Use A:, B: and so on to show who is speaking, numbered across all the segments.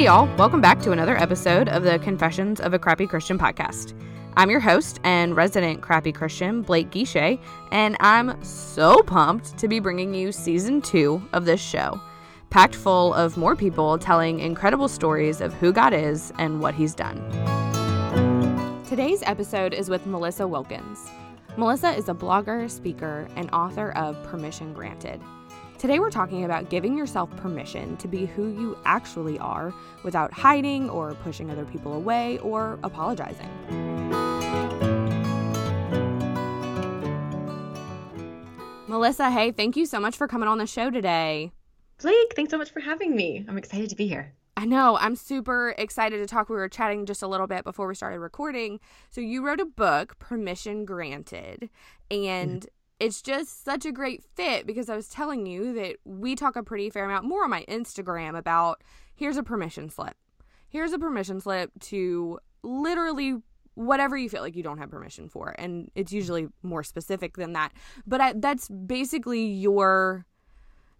A: Hey, y'all, welcome back to another episode of the Confessions of a Crappy Christian podcast. I'm your host and resident crappy Christian, Blake Guichet, and I'm so pumped to be bringing you season two of this show, packed full of more people telling incredible stories of who God is and what He's done. Today's episode is with Melissa Wilkins. Melissa is a blogger, speaker, and author of Permission Granted. Today, we're talking about giving yourself permission to be who you actually are without hiding or pushing other people away or apologizing. Melissa, hey, thank you so much for coming on the show today.
B: Blake, thanks so much for having me. I'm excited to be here.
A: I know. I'm super excited to talk. We were chatting just a little bit before we started recording. So, you wrote a book, Permission Granted, and mm-hmm it's just such a great fit because I was telling you that we talk a pretty fair amount more on my Instagram about here's a permission slip. Here's a permission slip to literally whatever you feel like you don't have permission for. And it's usually more specific than that. But I, that's basically your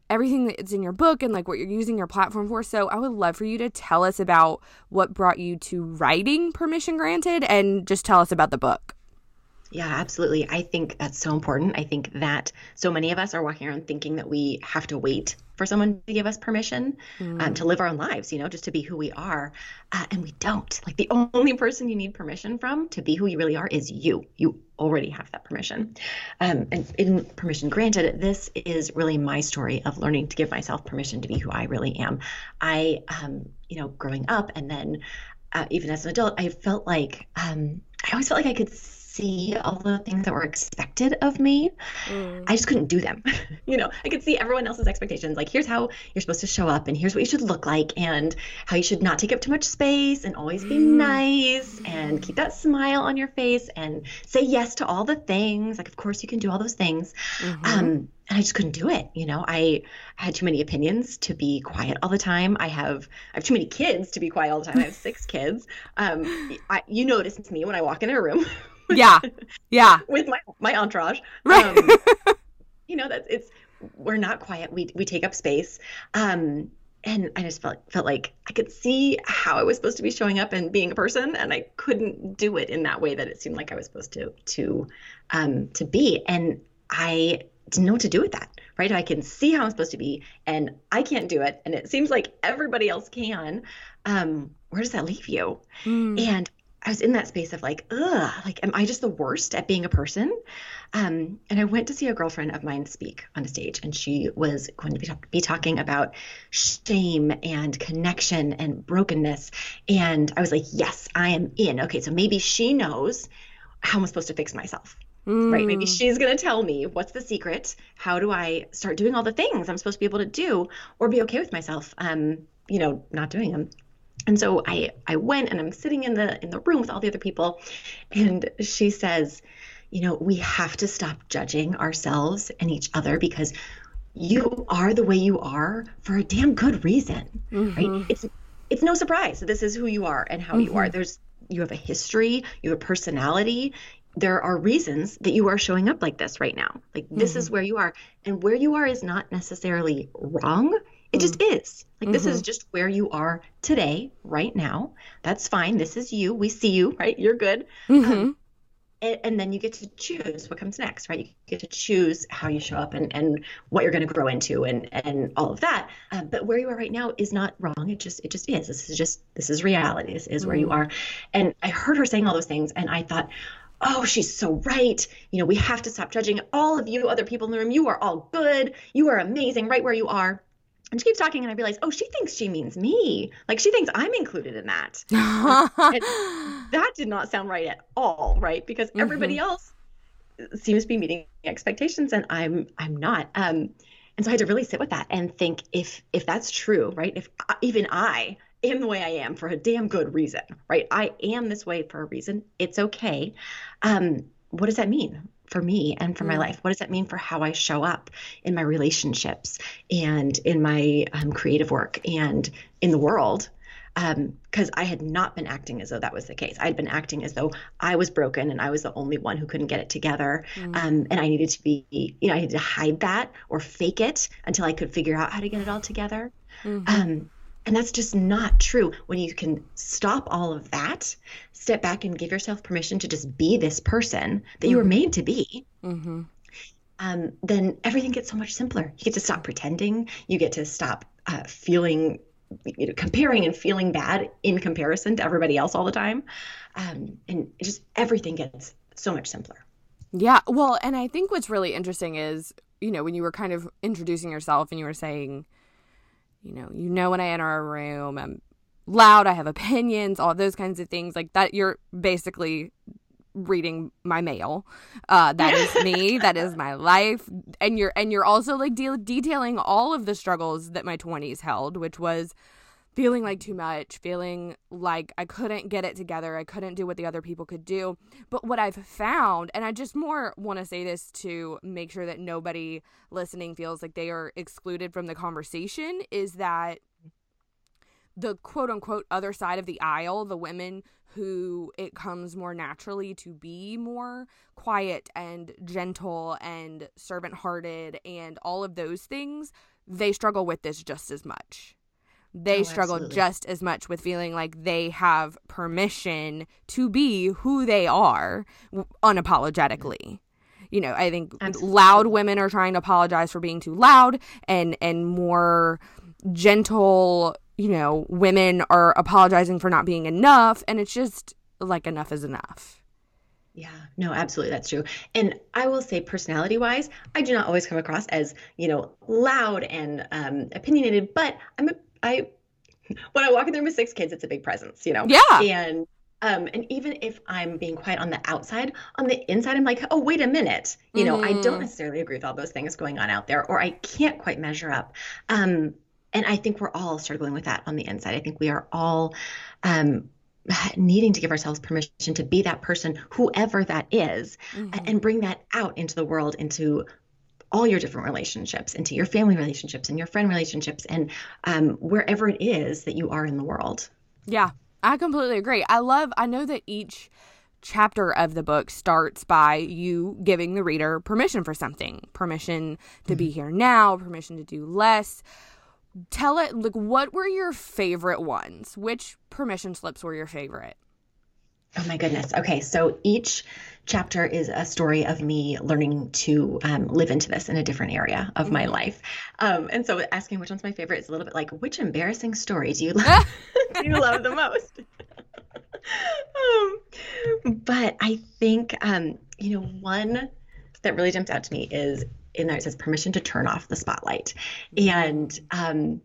A: everything that's in your book and like what you're using your platform for. So I would love for you to tell us about what brought you to writing Permission Granted and just tell us about the book.
B: Yeah, absolutely. I think that's so important. I think that so many of us are walking around thinking that we have to wait for someone to give us permission mm. um, to live our own lives, you know, just to be who we are. Uh, and we don't. Like the only person you need permission from to be who you really are is you. You already have that permission. Um, and in permission granted, this is really my story of learning to give myself permission to be who I really am. I, um, you know, growing up and then uh, even as an adult, I felt like um, I always felt like I could see all the things that were expected of me. Mm. I just couldn't do them. you know, I could see everyone else's expectations. Like, here's how you're supposed to show up, and here's what you should look like, and how you should not take up too much space, and always be mm. nice, and keep that smile on your face, and say yes to all the things. Like, of course, you can do all those things. Mm-hmm. Um, and I just couldn't do it. You know, I, I had too many opinions to be quiet all the time. I have I have too many kids to be quiet all the time. I have six kids. Um, I, you notice me when I walk in a room
A: yeah, yeah.
B: with my my entourage, right? Um, you know, that's it's we're not quiet. We we take up space. Um, and I just felt felt like I could see how I was supposed to be showing up and being a person, and I couldn't do it in that way that it seemed like I was supposed to to um, to be. And I didn't know what to do with that. Right? I can see how I'm supposed to be, and I can't do it, and it seems like everybody else can. Um, where does that leave you? Mm. And I was in that space of like, ugh, like, am I just the worst at being a person? Um, and I went to see a girlfriend of mine speak on a stage, and she was going to be, talk- be talking about shame and connection and brokenness. And I was like, yes, I am in. Okay, so maybe she knows how I'm supposed to fix myself. Mm. Right. Maybe mm. she's going to tell me what's the secret. How do I start doing all the things I'm supposed to be able to do or be okay with myself, um, you know, not doing them and so I I went and I'm sitting in the in the room with all the other people and she says, you know, we have to stop judging ourselves and each other because you are the way you are for a damn good reason, mm-hmm. right? It's it's no surprise this is who you are and how mm-hmm. you are. Mm-hmm. There's you have a history, you have a personality. There are reasons that you are showing up like this right now. Like this mm-hmm. is where you are and where you are is not necessarily wrong it mm. just is. Like mm-hmm. this is mm-hmm. just where you are today, right now. That's fine. This is you. We see you, right? You're good. Mm-hmm. Um, and, and, then you get to choose what comes next, right? You get to choose how you show up and, and what you're going to grow into and and all of that. Um, but where you are right now is not wrong. It just it just is. This is just this is reality. This is mm-hmm. where you mm. are. And I heard her saying all those things, and I thought, oh, she's so right. You know, we have to stop judging all of you other people in the room. You are all good. You are amazing right where you are. And she keeps talking, and I realize, oh, she thinks she means me. Like she thinks I'm included in that. that did not sound right at all, right? Because mm-hmm. everybody else seems to be meeting expectations, and I'm I'm not. Um, and so I had to really sit with that and think if if that's true, right? If uh, even I am the way I am for a damn good reason, right? I am this way for a reason. It's okay. Um, what does that mean? For me and for my mm. life? What does that mean for how I show up in my relationships and in my um, creative work and in the world? Because um, I had not been acting as though that was the case. I had been acting as though I was broken and I was the only one who couldn't get it together. Mm. Um, and I needed to be, you know, I had to hide that or fake it until I could figure out how to get it all together. Mm-hmm. And that's just not true. When you can stop all of that, step back and give yourself permission to just be this person that you were made to be,
A: Mm-hmm.
B: um, then everything gets so much simpler. You get to stop pretending. You get to stop uh, feeling, you know, comparing and feeling bad in comparison to everybody else all the time. Um, and just everything gets so much simpler.
A: Yeah. Well, and I think what's really interesting is, you know, when you were kind of introducing yourself and you were saying, you know, you know, when I enter a room, I'm loud, I have opinions, all those kinds of things like that. You're basically reading my mail. Uh, that is me. that is my life. And you're and you're also like de- detailing all of the struggles that my 20s held, which was feeling like too much, feeling like I couldn't get it together, I couldn't do what the other people could do. But what I've found, and I just more want to say this to make sure that nobody listening feels like they are excluded from the conversation, is that the quote unquote other side of the aisle, the women who it comes more naturally to be more quiet and gentle and servant hearted and all of those things, they struggle with this just as much they
B: Oh,
A: struggle
B: absolutely.
A: just as much with feeling like they have permission to be who they are unapologetically. You know, I think
B: Absolutely.
A: loud women are trying to apologize for being too loud and and more gentle, you know, women are apologizing for not being enough and it's just like enough is enough.
B: Yeah, no, absolutely, that's true. And I will say, personality wise, I do not always come across as, you know, loud and um, opinionated, but I'm a, I, when I walk in the room with six kids, it's a big presence, you know?
A: Yeah.
B: And, um, and even if I'm being quiet on the outside, on the inside, I'm like, oh, wait a minute. You know, I
A: Mm.
B: don't necessarily agree with all those things going on out there, or I can't quite measure up. Um, and I think we're all struggling with that on the inside. I think we are all, um, needing to give ourselves permission to be that person, whoever that is,
A: Mhm.
B: and bring that out into the world, into all your different relationships, into your family relationships and your friend relationships, and um, wherever it is that you are in the world.
A: Yeah, I completely agree. I love, I know that each chapter of the book starts by you giving the reader permission for something permission to be here now, permission to do less. Tell it, like, what were your favorite ones? Which permission slips were your favorite?
B: Oh my goodness. Okay, so each chapter is a story of me learning to um, live into this in a different area of my life. Um, and so asking which one's my favorite is a little bit like which embarrassing story do you love, do you love the most? um, but I think um, you know one that really jumped out to me is in there it says permission to turn off the spotlight, and um,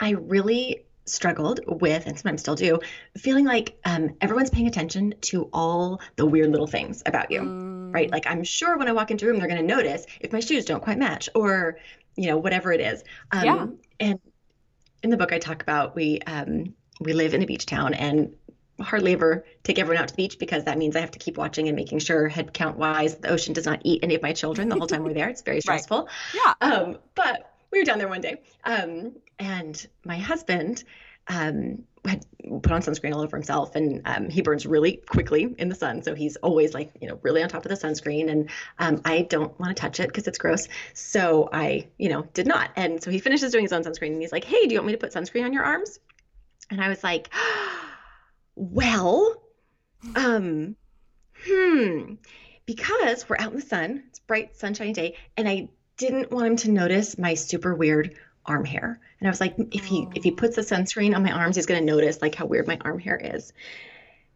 B: I really struggled with, and sometimes still do, feeling like um, everyone's paying attention to all the weird little things about you,
A: Mm,
B: right? Like I'm sure when I walk into a room, they're going to notice if my shoes don't quite match, or you know whatever it is. Um,
A: Yeah.
B: And in the book, I talk about we um, we live in a beach town and hardly ever take everyone out to the beach because that means I have to keep watching and making sure head count wise the ocean does not eat any of my children the whole time we're there. It's very stressful. Right.
A: Yeah.
B: Um, but we were down there one day, um, and my husband um, had put on sunscreen all over himself, and um, he burns really quickly in the sun. So he's always like, you know, really on top of the sunscreen. And um, I don't want to touch it because it's gross. So I, you know, did not. And so he finishes doing his own sunscreen, and he's like, "Hey, do you want me to put sunscreen on your arms?" And I was like, "Well, um, hmm." Because we're out in the sun, it's bright, sunshiny day, and I didn't want him to notice my super weird arm hair. And I was like, if he if he puts the sunscreen on my arms, he's gonna notice like how weird my arm hair is.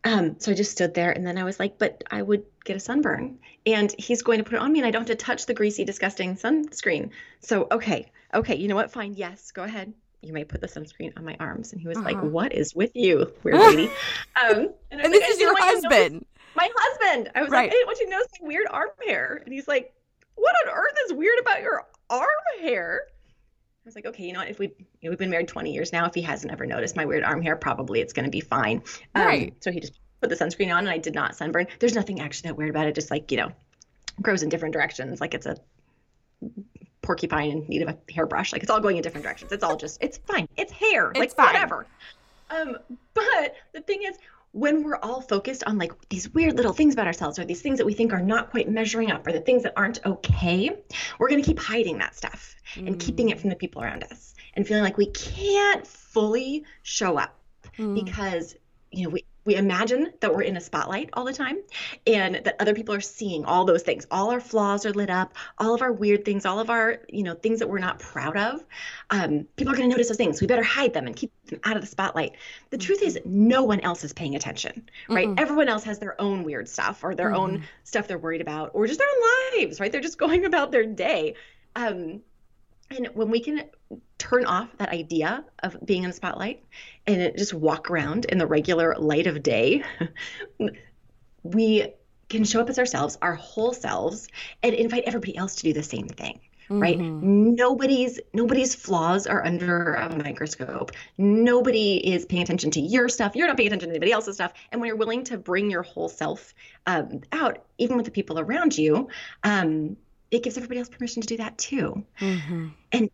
B: Um, so I just stood there and then I was like, but I would get a sunburn. And he's going to put it on me and I don't have to touch the greasy, disgusting sunscreen. So okay, okay, you know what? Fine, yes, go ahead. You may put the sunscreen on my arms. And he was like,
A: Uh-huh.
B: What is with you, weird lady? um, and, I was
A: And this
B: "I
A: is your
B: want you to notice
A: husband.
B: my husband. I was
A: Right.
B: like, I didn't want you to notice my weird arm hair. And he's like, What on earth is weird about your arm hair? I was like, okay, you know what? If we you know, we've been married 20 years now, if he hasn't ever noticed my weird arm hair, probably it's going to be fine. Um,
A: Right.
B: So he just put the sunscreen on, and I did not sunburn. There's nothing actually that weird about it. Just like you know, grows in different directions. Like it's a porcupine in need of a hairbrush. Like it's all going in different directions. It's all just it's fine. It's hair. like
A: It's fine.
B: whatever. Um, but the thing is, when we're all focused on like these weird little things about ourselves or these things that we think are not quite measuring up or the things that aren't okay, we're going to keep hiding that stuff mm. and keeping it from the people around us and feeling like we can't fully show up mm. because you know we we imagine that we're in a spotlight all the time and that other people are seeing all those things. All our flaws are lit up. All of our weird things all of our you know things that we're not proud of um, people are going to notice those things. We better hide them and keep them out of the spotlight. The mm-hmm. truth is no one else is paying attention right? Mm everyone else has their own weird stuff or their mm own mm-hmm. stuff they're worried about or just their own lives right? They're just going about their day. Um, and when we can turn off that idea of being in the spotlight and just walk around in the regular light of day, we can show up as ourselves, our whole selves, and invite everybody else to do the same thing. Right? Mm-hmm. Nobody's nobody's flaws are under a microscope. Nobody is paying attention to your stuff. You're not paying attention to anybody else's stuff. And when you're willing to bring your whole self um, out, even with the people around you, um, it gives everybody else permission to do that too. Mm-hmm. And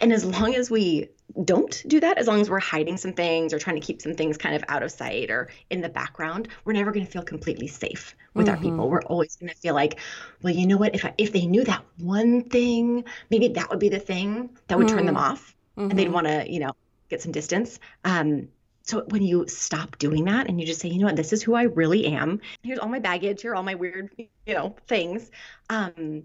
B: and as long as we don't do that, as long as we're hiding some things or trying to keep some things kind of out of sight or in the background, we're never going to feel completely safe with mm-hmm. our people. We're always going to feel like, well, you know what? If I, if they knew that one thing, maybe that would be the thing that would mm-hmm. turn them mm-hmm. off, mm-hmm. and they'd mm-hmm. want to, you know, get some distance. Um, so when you stop doing that and you just say, you know what, this is who I really am. Here's all my baggage. Here are all my weird, you know, things. Um,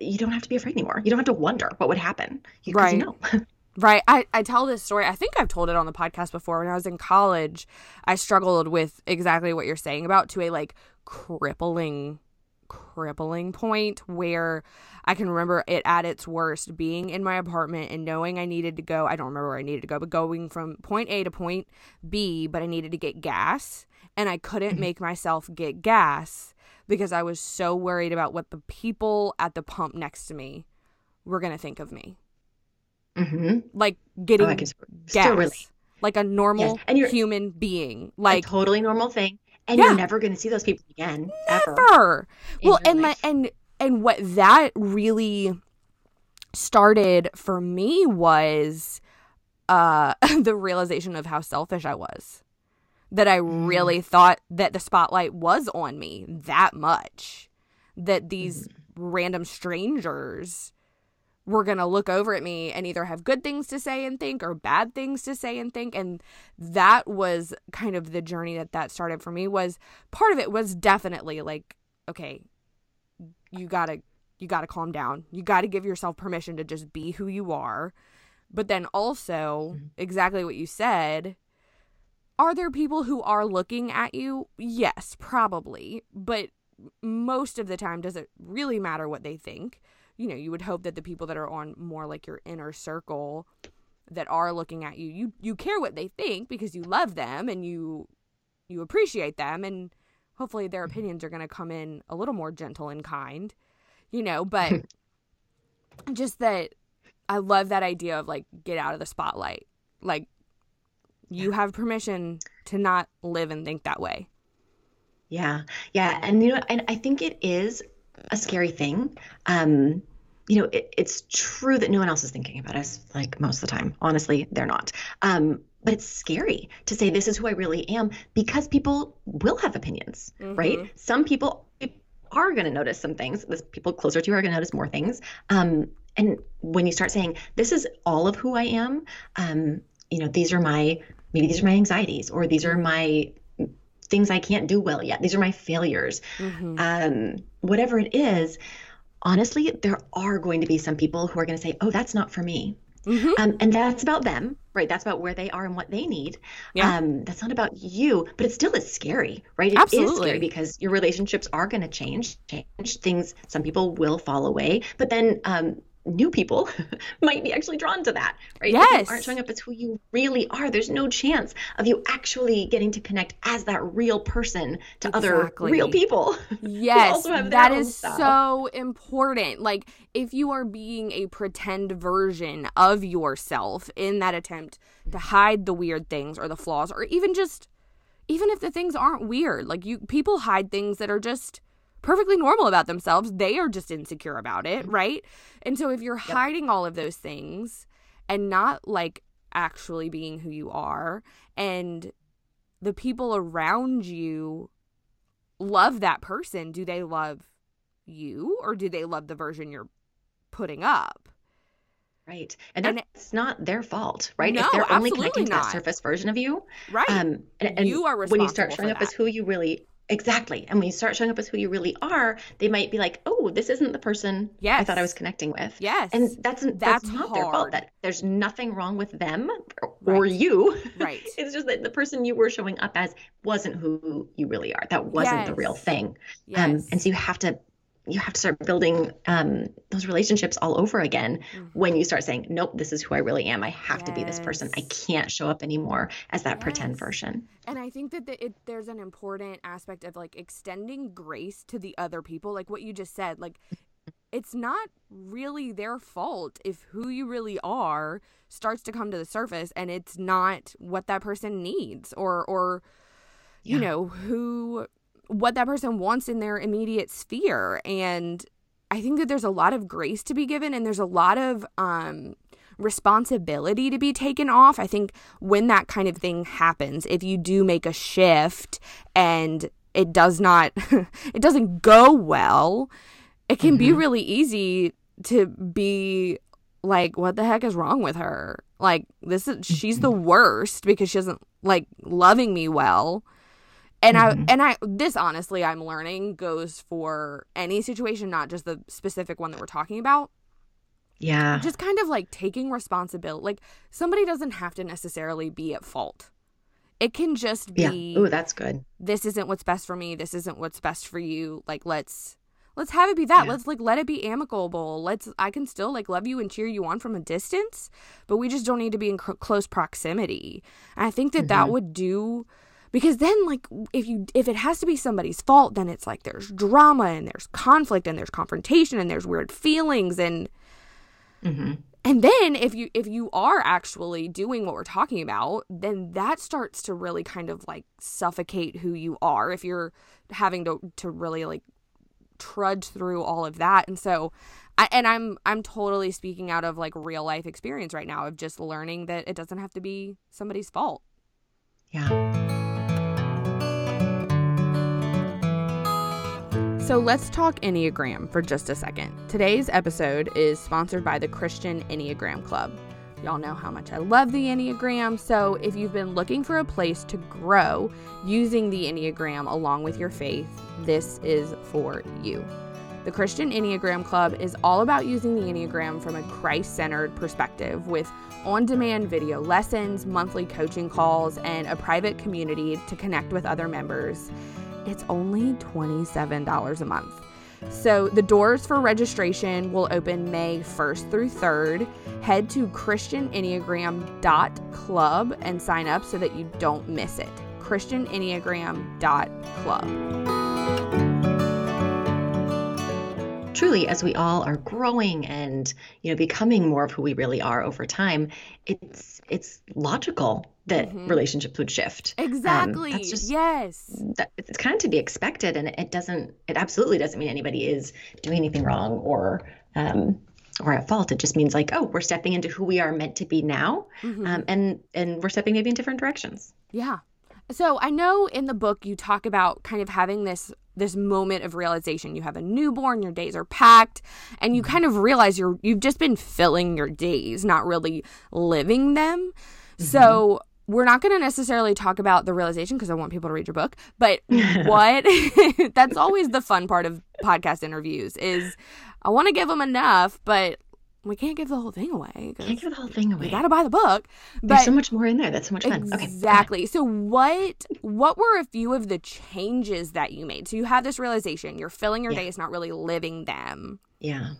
B: you don't have to be afraid anymore. You don't have to wonder what would happen. You,
A: right.
B: You know.
A: Right. I, I tell this story. I think I've told it on the podcast before. When I was in college, I struggled with exactly what you're saying about to a like crippling, crippling point where I can remember it at its worst being in my apartment and knowing I needed to go. I don't remember where I needed to go, but going from point A to point B, but I needed to get gas and I couldn't mm-hmm. make myself get gas because I was so worried about what the people at the pump next to me were going to think of me. Mm-hmm. Like getting oh, gas, like a normal yes. and you're, human being, like
B: a totally normal thing, and yeah. you're never going to see those people again.
A: Never.
B: Ever,
A: well, and my and and what that really started for me was uh the realization of how selfish I was that I mm. really thought that the spotlight was on me that much. That these mm. random strangers were going to look over at me and either have good things to say and think or bad things to say and think and that was kind of the journey that that started for me was part of it was definitely like okay you got to you got to calm down you got to give yourself permission to just be who you are but then also mm-hmm. exactly what you said are there people who are looking at you? Yes, probably. But most of the time, does it really matter what they think? You know, you would hope that the people that are on more like your inner circle that are looking at you, you you care what they think because you love them and you you appreciate them and hopefully their mm-hmm. opinions are going to come in a little more gentle and kind. You know, but just that I love that idea of like get out of the spotlight. Like you have permission to not live and think that way.
B: Yeah. Yeah. And you know, and I think it is a scary thing. Um, you know, it, it's true that no one else is thinking about us like most of the time. Honestly, they're not. Um, but it's scary to say this is who I really am because people will have opinions, mm-hmm. right? Some people are going to notice some things. The people closer to you are going to notice more things. Um, and when you start saying this is all of who I am, um, you know, these are my maybe these are my anxieties or these are my things I can't do well yet. These are my failures. Mm-hmm. Um, whatever it is, honestly, there are going to be some people who are going to say, oh, that's not for me. Mm-hmm. Um, and that's about them, right? That's about where they are and what they need. Yeah. Um, that's not about you, but it still is scary, right? It Absolutely. is scary because your relationships are going to change, change things. Some people will fall away, but then um, new people might be actually drawn to that, right?
A: Yes.
B: If you aren't showing up as who you really are, there's no chance of you actually getting to connect as that real person to exactly. other real people.
A: Yes. that is so important. Like if you are being a pretend version of yourself in that attempt to hide the weird things or the flaws or even just even if the things aren't weird, like you people hide things that are just perfectly normal about themselves. They are just insecure about it, mm-hmm. right? And so if you're yep. hiding all of those things and not like actually being who you are and the people around you love that person, do they love you or do they love the version you're putting up?
B: Right. And that's and not their fault, right?
A: No,
B: if they're only connecting
A: not.
B: to that surface version of you.
A: Right.
B: Um, and, and
A: you are
B: when you start showing up as who you really Exactly. And when you start showing up as who you really are, they might be like, "Oh, this isn't the person
A: yes.
B: I thought I was connecting with."
A: Yes.
B: And that's that's,
A: that's
B: not
A: hard.
B: their fault. That there's nothing wrong with them or, or you.
A: Right.
B: it's just that the person you were showing up as wasn't who you really are. That wasn't
A: yes.
B: the real thing.
A: Yes.
B: Um, and so you have to you have to start building um, those relationships all over again mm-hmm. when you start saying, nope, this is who I really am. I have yes. to be this person. I can't show up anymore as that yes. pretend version.
A: And I think that the, it, there's an important aspect of like extending grace to the other people, like what you just said. Like, it's not really their fault if who you really are starts to come to the surface and it's not what that person needs or or you yeah. know who what that person wants in their immediate sphere and i think that there's a lot of grace to be given and there's a lot of um responsibility to be taken off i think when that kind of thing happens if you do make a shift and it does not it doesn't go well it can mm-hmm. be really easy to be like what the heck is wrong with her like this is she's the mm-hmm. worst because she isn't like loving me well and mm-hmm. i and i this honestly i'm learning goes for any situation not just the specific one that we're talking about
B: yeah
A: just kind of like taking responsibility like somebody doesn't have to necessarily be at fault it can just be
B: yeah. Ooh, that's good
A: this isn't what's best for me this isn't what's best for you like let's let's have it be that yeah. let's like let it be amicable let's i can still like love you and cheer you on from a distance but we just don't need to be in cr- close proximity and i think that mm-hmm. that would do because then like if you if it has to be somebody's fault then it's like there's drama and there's conflict and there's confrontation and there's weird feelings and
B: mm-hmm.
A: and then if you if you are actually doing what we're talking about then that starts to really kind of like suffocate who you are if you're having to to really like trudge through all of that and so I, and I'm I'm totally speaking out of like real life experience right now of just learning that it doesn't have to be somebody's fault.
B: Yeah.
A: So let's talk Enneagram for just a second. Today's episode is sponsored by the Christian Enneagram Club. Y'all know how much I love the Enneagram, so if you've been looking for a place to grow using the Enneagram along with your faith, this is for you. The Christian Enneagram Club is all about using the Enneagram from a Christ centered perspective with on demand video lessons, monthly coaching calls, and a private community to connect with other members it's only $27 a month. So the doors for registration will open May 1st through 3rd. Head to christianenneagram.club and sign up so that you don't miss it. christianenneagram.club
B: truly as we all are growing and you know becoming more of who we really are over time it's it's logical that mm-hmm. relationships would shift.
A: Um, exactly. um, just, yes.
B: that, it's kind of to be expected and it doesn't it absolutely doesn't mean anybody is doing anything wrong or um or at fault. It just means like oh we're stepping into who we are meant to be now mm-hmm. um, and and we're stepping maybe in different directions.
A: Yeah. So I know in the book you talk about kind of having this this moment of realization. You have a newborn, your days are packed, and you kind of realize you're you've just been filling your days, not really living them. Mm-hmm. So we're not going to necessarily talk about the realization because I want people to read your book, but what that's always the fun part of podcast interviews is I want to give them enough, but we can't give the whole thing away.
B: Can't give the whole thing away.
A: You got to buy the book.
B: But There's so much more in there. That's so much fun.
A: Exactly. Okay, so what what were a few of the changes that you made? So you have this realization you're filling your yeah. days, not really living them.
B: Yeah.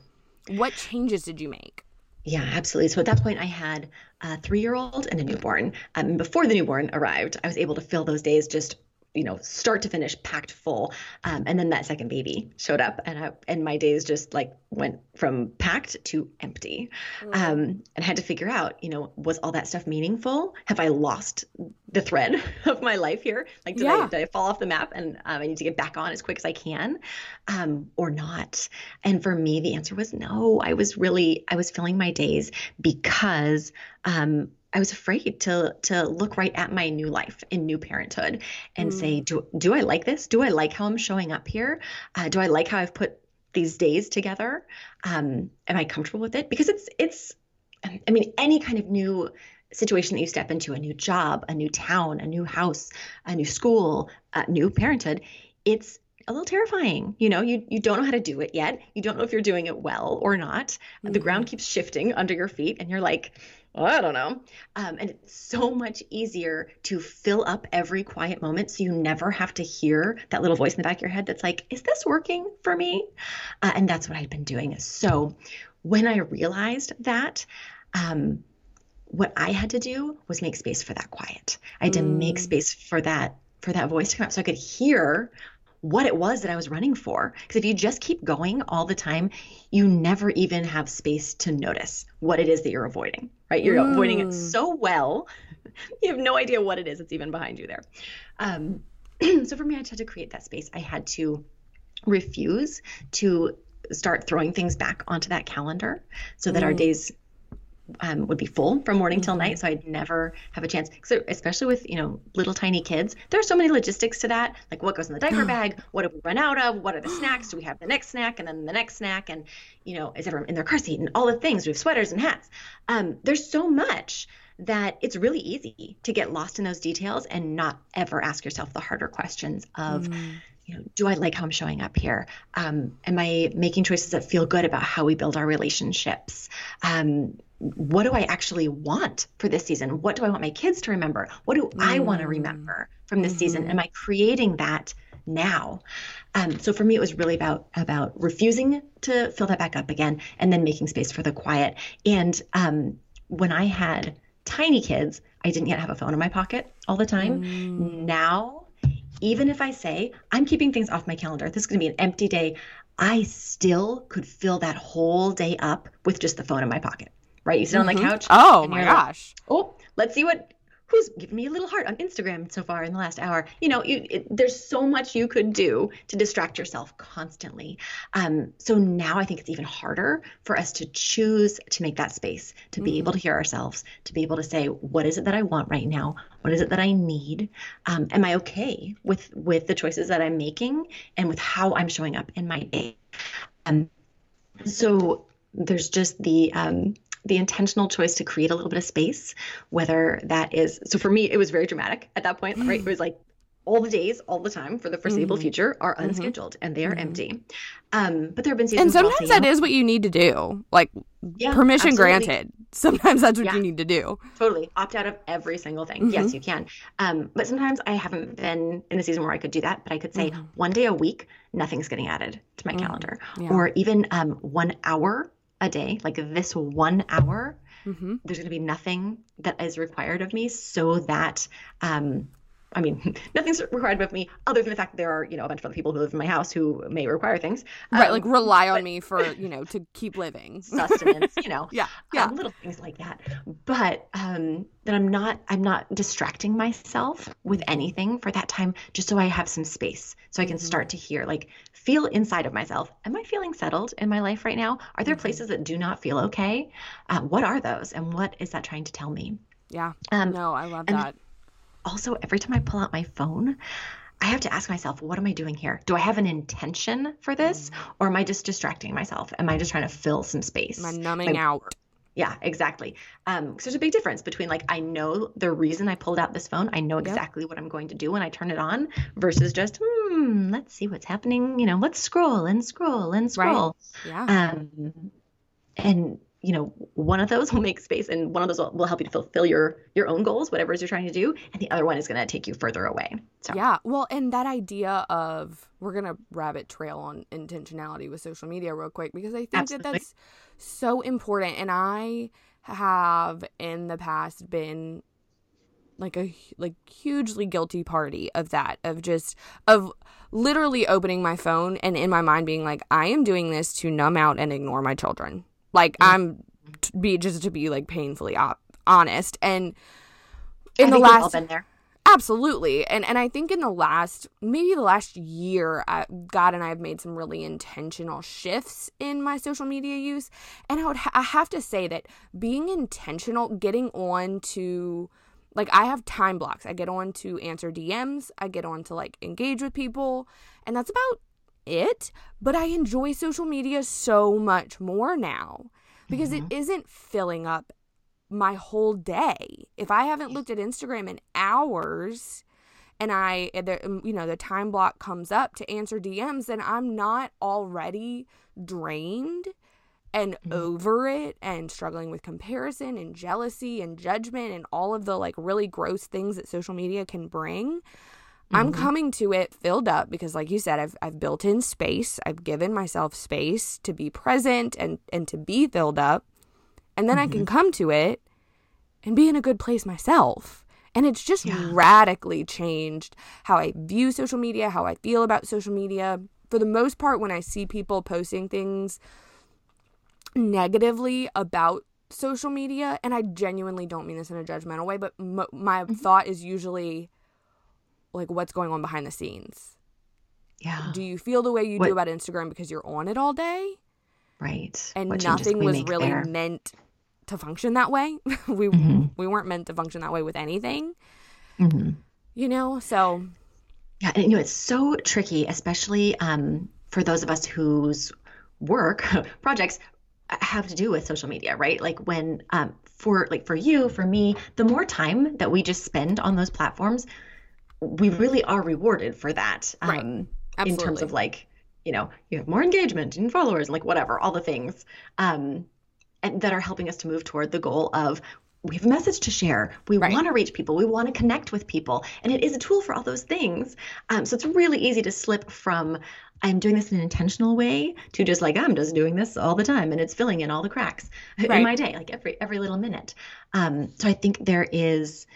A: What changes did you make?
B: Yeah, absolutely. So at that point, I had a three year old and a newborn. Um, before the newborn arrived, I was able to fill those days just you know start to finish packed full um, and then that second baby showed up and I, and my days just like went from packed to empty. Mm. um, and had to figure out you know was all that stuff meaningful? Have i lost the thread of my life here? Like did, yeah. I, did I fall off the map and um, i need to get back on as quick as i can um, or not? And for me the answer was no. I was really i was filling my days because um, I was afraid to to look right at my new life in new parenthood and mm. say, do do I like this? Do I like how I'm showing up here? Uh, do I like how I've put these days together? Um, am I comfortable with it? Because it's it's, I mean, any kind of new situation that you step into, a new job, a new town, a new house, a new school, a new parenthood, it's a little terrifying. You know, you you don't know how to do it yet. You don't know if you're doing it well or not. Mm-hmm. The ground keeps shifting under your feet, and you're like, I don't know. Um, and it's so much easier to fill up every quiet moment so you never have to hear that little voice in the back of your head that's like, is this working for me? Uh, and that's what I've been doing. So when I realized that, um, what I had to do was make space for that quiet. I had to make mm. space for that for that voice to come up so I could hear what it was that I was running for. Because if you just keep going all the time, you never even have space to notice what it is that you're avoiding, right? You're mm. avoiding it so well, you have no idea what it is that's even behind you there. Um, so for me, I had to create that space. I had to refuse to start throwing things back onto that calendar so that mm. our days um, would be full from morning till night, mm-hmm. so I'd never have a chance. So especially with you know little tiny kids, there are so many logistics to that. Like what goes in the diaper bag? What do we run out of? What are the snacks? Do we have the next snack and then the next snack? And you know, is everyone in their car seat and all the things? We have sweaters and hats. Um, there's so much that it's really easy to get lost in those details and not ever ask yourself the harder questions of. Mm you know, do I like how I'm showing up here? Um, am I making choices that feel good about how we build our relationships? Um, what do I actually want for this season? What do I want my kids to remember? What do mm. I want to remember from this mm-hmm. season? Am I creating that now? Um, so for me, it was really about about refusing to fill that back up again, and then making space for the quiet. And um, when I had tiny kids, I didn't yet have a phone in my pocket all the time. Mm. Now, even if I say I'm keeping things off my calendar, this is going to be an empty day. I still could fill that whole day up with just the phone in my pocket right? You sit mm-hmm. on the mm-hmm. couch.
A: Oh my gosh.
B: Like, oh, let's see what who's given me a little heart on Instagram so far in the last hour. You know, you, it, there's so much you could do to distract yourself constantly. Um, so now I think it's even harder for us to choose to make that space, to be mm-hmm. able to hear ourselves, to be able to say, what is it that I want right now? What is it that I need? Um, am I okay with with the choices that I'm making and with how I'm showing up in my day? Um, so there's just the um, the intentional choice to create a little bit of space, whether that is so for me, it was very dramatic at that point, right? It was like all the days, all the time for the foreseeable mm-hmm. future are mm-hmm. unscheduled mm-hmm. and they are mm-hmm. empty. Um, but there have been seasons.
A: And sometimes that is what you need to do. Like yeah, permission absolutely. granted. Sometimes that's what yeah. you need to do.
B: Totally. Opt out of every single thing. Yes, mm-hmm. you can. Um, but sometimes I haven't been in the season where I could do that, but I could say mm-hmm. one day a week, nothing's getting added to my calendar. Yeah. Or even um, one hour a day, like this one hour, mm-hmm. there's going to be nothing that is required of me so that um, I mean, nothing's required of me other than the fact that there are, you know, a bunch of other people who live in my house who may require things.
A: Right, um, like rely on me for, you know, to keep living.
B: Sustenance, you know.
A: yeah, yeah.
B: Um, little things like that. But um, that I'm not, I'm not distracting myself with anything for that time, just so I have some space, so I can mm-hmm. start to hear, like, feel inside of myself. Am I feeling settled in my life right now? Are there mm-hmm. places that do not feel okay? Uh, what are those, and what is that trying to tell me?
A: Yeah. Um, no, I love that
B: also every time I pull out my phone, I have to ask myself, what am I doing here? Do I have an intention for this, mm. or am I just distracting myself? Am I just trying to fill some space?
A: Am I numbing my, out?
B: Yeah, exactly. Um, because there's a big difference between like I know the reason I pulled out this phone, I know exactly yep. what I'm going to do when I turn it on, versus just hmm, let's see what's happening. You know, let's scroll and scroll and scroll.
A: Right. Yeah.
B: Um, and you know one of those will make space and one of those will, will help you to fulfill your your own goals whatever it is you're trying to do and the other one is going to take you further away
A: so yeah well and that idea of we're going to rabbit trail on intentionality with social media real quick because i think Absolutely. that that's so important and i have in the past been like a like hugely guilty party of that of just of literally opening my phone and in my mind being like i am doing this to numb out and ignore my children like mm-hmm. I'm to be just to be like painfully op- honest and
B: in the last.
A: Absolutely. And and I think in the last maybe the last year, I, God and I have made some really intentional shifts in my social media use. And I would ha- I have to say that being intentional, getting on to like I have time blocks. I get on to answer DMs, I get on to like engage with people, and that's about it. But I enjoy social media so much more now because mm-hmm. it isn't filling up my whole day. If I haven't looked at Instagram in hours and I, the, um, you know, the time block comes up to answer DMs, then I'm not already drained and mm-hmm. over it and struggling with comparison and jealousy and judgment and all of the like really gross things that social media can bring. Mm-hmm. I'm coming to it filled up because like you said I've I've built in space. I've given myself space to be present and and to be filled up. And then mm-hmm. I can mm-hmm. come to it and be in a good place myself. And it's just yeah. radically changed how I view social media, how I feel about social media. For the most part, when I see people posting things negatively about social media, and I genuinely don't mean this in a judgmental way, but m- my mm-hmm. thought is usually like, what's going on behind the scenes?
B: Yeah.
A: Do you feel the way you what? do about Instagram because you're on it all day?
B: Right.
A: And what nothing was really there? meant to function that way. we mm-hmm. we weren't meant to function that way with anything. Mm-hmm. You know, so
B: yeah, and you know it's so tricky, especially um, for those of us whose work projects have to do with social media, right? Like when um, for like for you, for me, the more time that we just spend on those platforms, we really are rewarded for that.
A: Right. Um,
B: in terms of like you know, you have more engagement and followers, like whatever, all the things um, and that are helping us to move toward the goal of we have a message to share. We right. want to reach people. We want to connect with people. And it is a tool for all those things. Um, so it's really easy to slip from I'm doing this in an intentional way to just like I'm just doing this all the time and it's filling in all the cracks right. in my day, like every every little minute. Um, so I think there is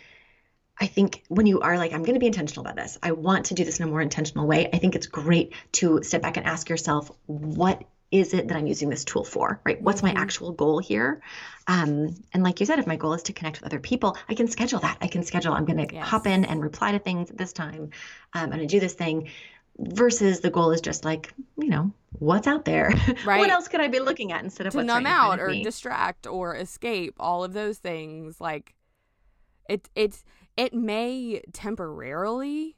B: I think when you are like, I'm going to be intentional about this, I want to do this in a more intentional way, I think it's great to step back and ask yourself, what is it that I'm using this tool for, right? What's my mm-hmm. actual goal here? Um, and like you said, if my goal is to connect with other people, I can schedule that. I can schedule, I'm going to yes. hop in and reply to things at this time. Um, I'm going to do this thing versus the goal is just like, you know, what's out there? Right. what else could I be looking at instead of
A: to
B: what's
A: numb
B: right
A: out or distract or escape, all of those things. Like it, it's, it may temporarily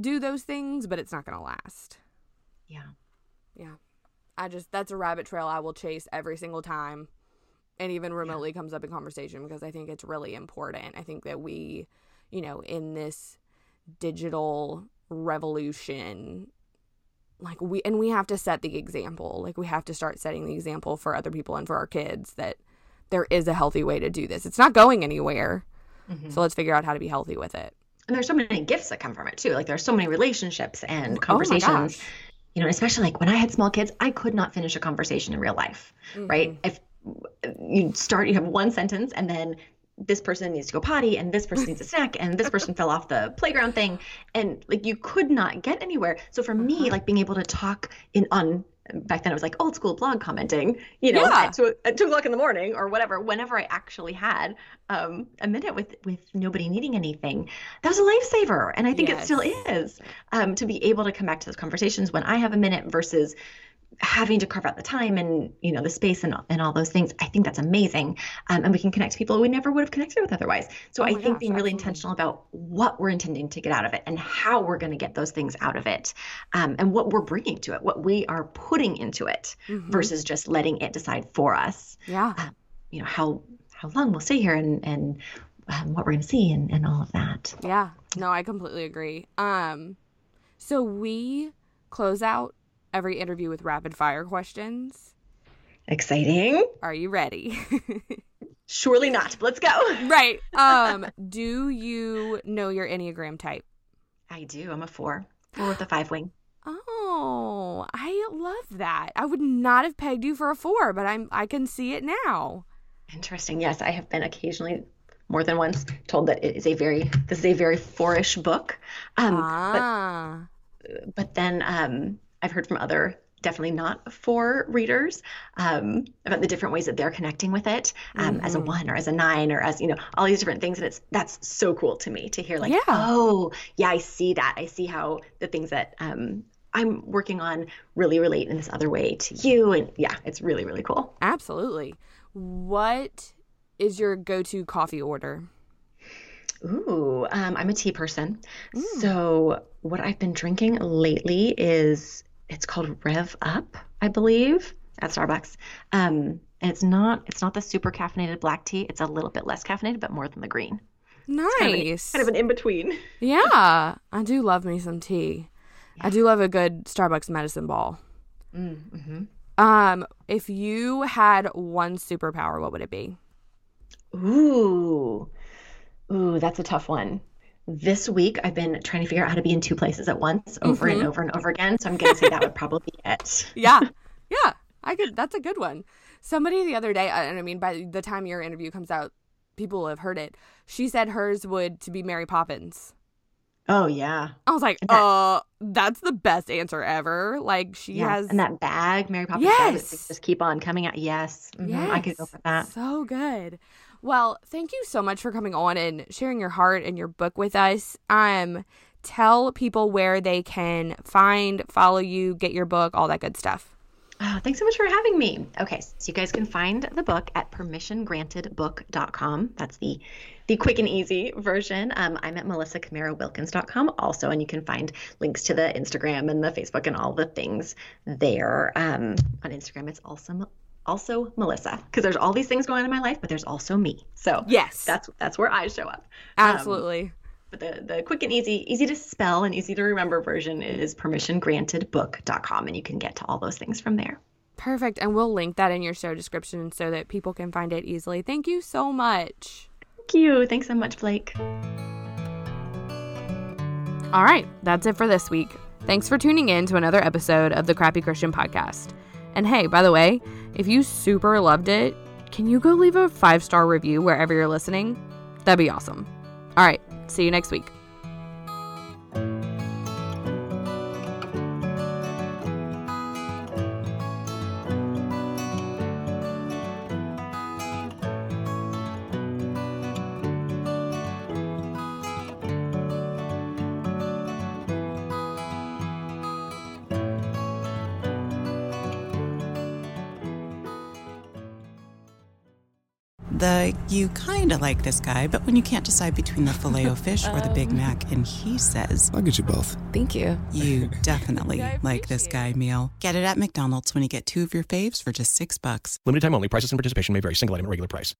A: do those things, but it's not going to last.
B: Yeah.
A: Yeah. I just, that's a rabbit trail I will chase every single time and even remotely yeah. comes up in conversation because I think it's really important. I think that we, you know, in this digital revolution, like we, and we have to set the example. Like we have to start setting the example for other people and for our kids that there is a healthy way to do this. It's not going anywhere. Mm-hmm. So let's figure out how to be healthy with it.
B: And there's so many gifts that come from it too. Like there's so many relationships and oh conversations. Oh you know, especially like when I had small kids, I could not finish a conversation in real life, mm-hmm. right? If you start, you have one sentence and then this person needs to go potty and this person needs a snack and this person fell off the playground thing and like you could not get anywhere so for me uh-huh. like being able to talk in on back then it was like old school blog commenting, you know, yeah. at, two, at two o'clock in the morning or whatever, whenever I actually had um, a minute with with nobody needing anything. That was a lifesaver. And I think yes. it still is um, to be able to come back to those conversations when I have a minute versus having to carve out the time and you know the space and, and all those things i think that's amazing. Um, and we can connect to people we never would have connected with otherwise. So oh i think gosh, being really intentional about what we're intending to get out of it and how we're going to get those things out of it um, and what we're bringing to it what we are putting into it mm-hmm. versus just letting it decide for us.
A: Yeah. Um,
B: you know how how long we'll stay here and and um, what we're going to see and, and all of that.
A: Yeah. No i completely agree. Um so we close out every interview with rapid fire questions.
B: Exciting.
A: Are you ready?
B: Surely not. Let's go.
A: Right. Um, do you know your Enneagram type?
B: I do. I'm a four. Four with a five wing.
A: Oh, I love that. I would not have pegged you for a four, but I'm I can see it now.
B: Interesting. Yes, I have been occasionally more than once told that it is a very this is a very fourish book. Um, ah. but, but then um I've heard from other definitely not four readers um, about the different ways that they're connecting with it um, mm-hmm. as a mm-hmm. one or as a nine or as you know all these different things and it's that's so cool to me to hear like yeah. oh yeah i see that i see how the things that um, i'm working on really relate in this other way to you and yeah it's really really cool
A: absolutely what is your go-to coffee order
B: Ooh, um, I'm a tea person. Mm. So what I've been drinking lately is it's called Rev Up, I believe, at Starbucks. Um, and it's not it's not the super caffeinated black tea. It's a little bit less caffeinated, but more than the green.
A: Nice.
B: Kind of, an, kind of an in between.
A: Yeah, I do love me some tea. Yeah. I do love a good Starbucks medicine ball. Mm, mm-hmm. Um, if you had one superpower, what would it be?
B: Ooh, ooh, that's a tough one this week I've been trying to figure out how to be in two places at once over mm-hmm. and over and over again. So I'm going to say that would probably be it.
A: yeah. Yeah. I could, that's a good one. Somebody the other day, and I mean, by the time your interview comes out, people will have heard it. She said hers would to be Mary Poppins.
B: Oh yeah.
A: I was like, that, uh, that's the best answer ever. Like she
B: yeah.
A: has
B: and that bag, Mary Poppins yes. bag, just keep on coming out. Yes. Mm-hmm. yes. I could go for that.
A: So good. Well, thank you so much for coming on and sharing your heart and your book with us. Um, tell people where they can find, follow you, get your book, all that good stuff.
B: Oh, thanks so much for having me. Okay, so you guys can find the book at permissiongrantedbook.com. That's the the quick and easy version. Um, I'm at melissacamero also, and you can find links to the Instagram and the Facebook and all the things there. Um, on Instagram, it's also also Melissa because there's all these things going on in my life, but there's also me. So
A: yes,
B: that's that's where I show up.
A: Um, Absolutely. Um,
B: but the, the quick and easy, easy to spell and easy to remember version is permissiongrantedbook.com, and you can get to all those things from there.
A: Perfect. And we'll link that in your show description so that people can find it easily. Thank you so much.
B: Thank you. Thanks so much, Blake.
A: All right, that's it for this week. Thanks for tuning in to another episode of the Crappy Christian Podcast. And hey, by the way, if you super loved it, can you go leave a five star review wherever you're listening? That'd be awesome. All right, see you next week.
C: You kind of like this guy, but when you can't decide between the filet o fish or the Big um. Mac, and he says,
D: I'll get you both.
A: Thank you.
C: You definitely like this guy meal. Get it at McDonald's when you get two of your faves for just six bucks.
D: Limited time only. Prices and participation may vary. Single item at regular price.